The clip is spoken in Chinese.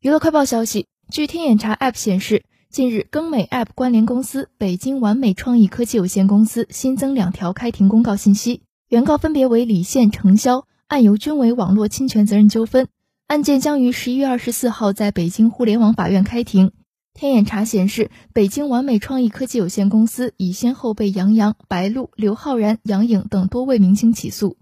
娱乐快报消息，据天眼查 App 显示，近日更美 App 关联公司北京完美创意科技有限公司新增两条开庭公告信息，原告分别为李现、程潇，案由均为网络侵权责任纠纷，案件将于十一月二十四号在北京互联网法院开庭。天眼查显示，北京完美创意科技有限公司已先后被杨洋、白鹿、刘昊然、杨颖等多位明星起诉。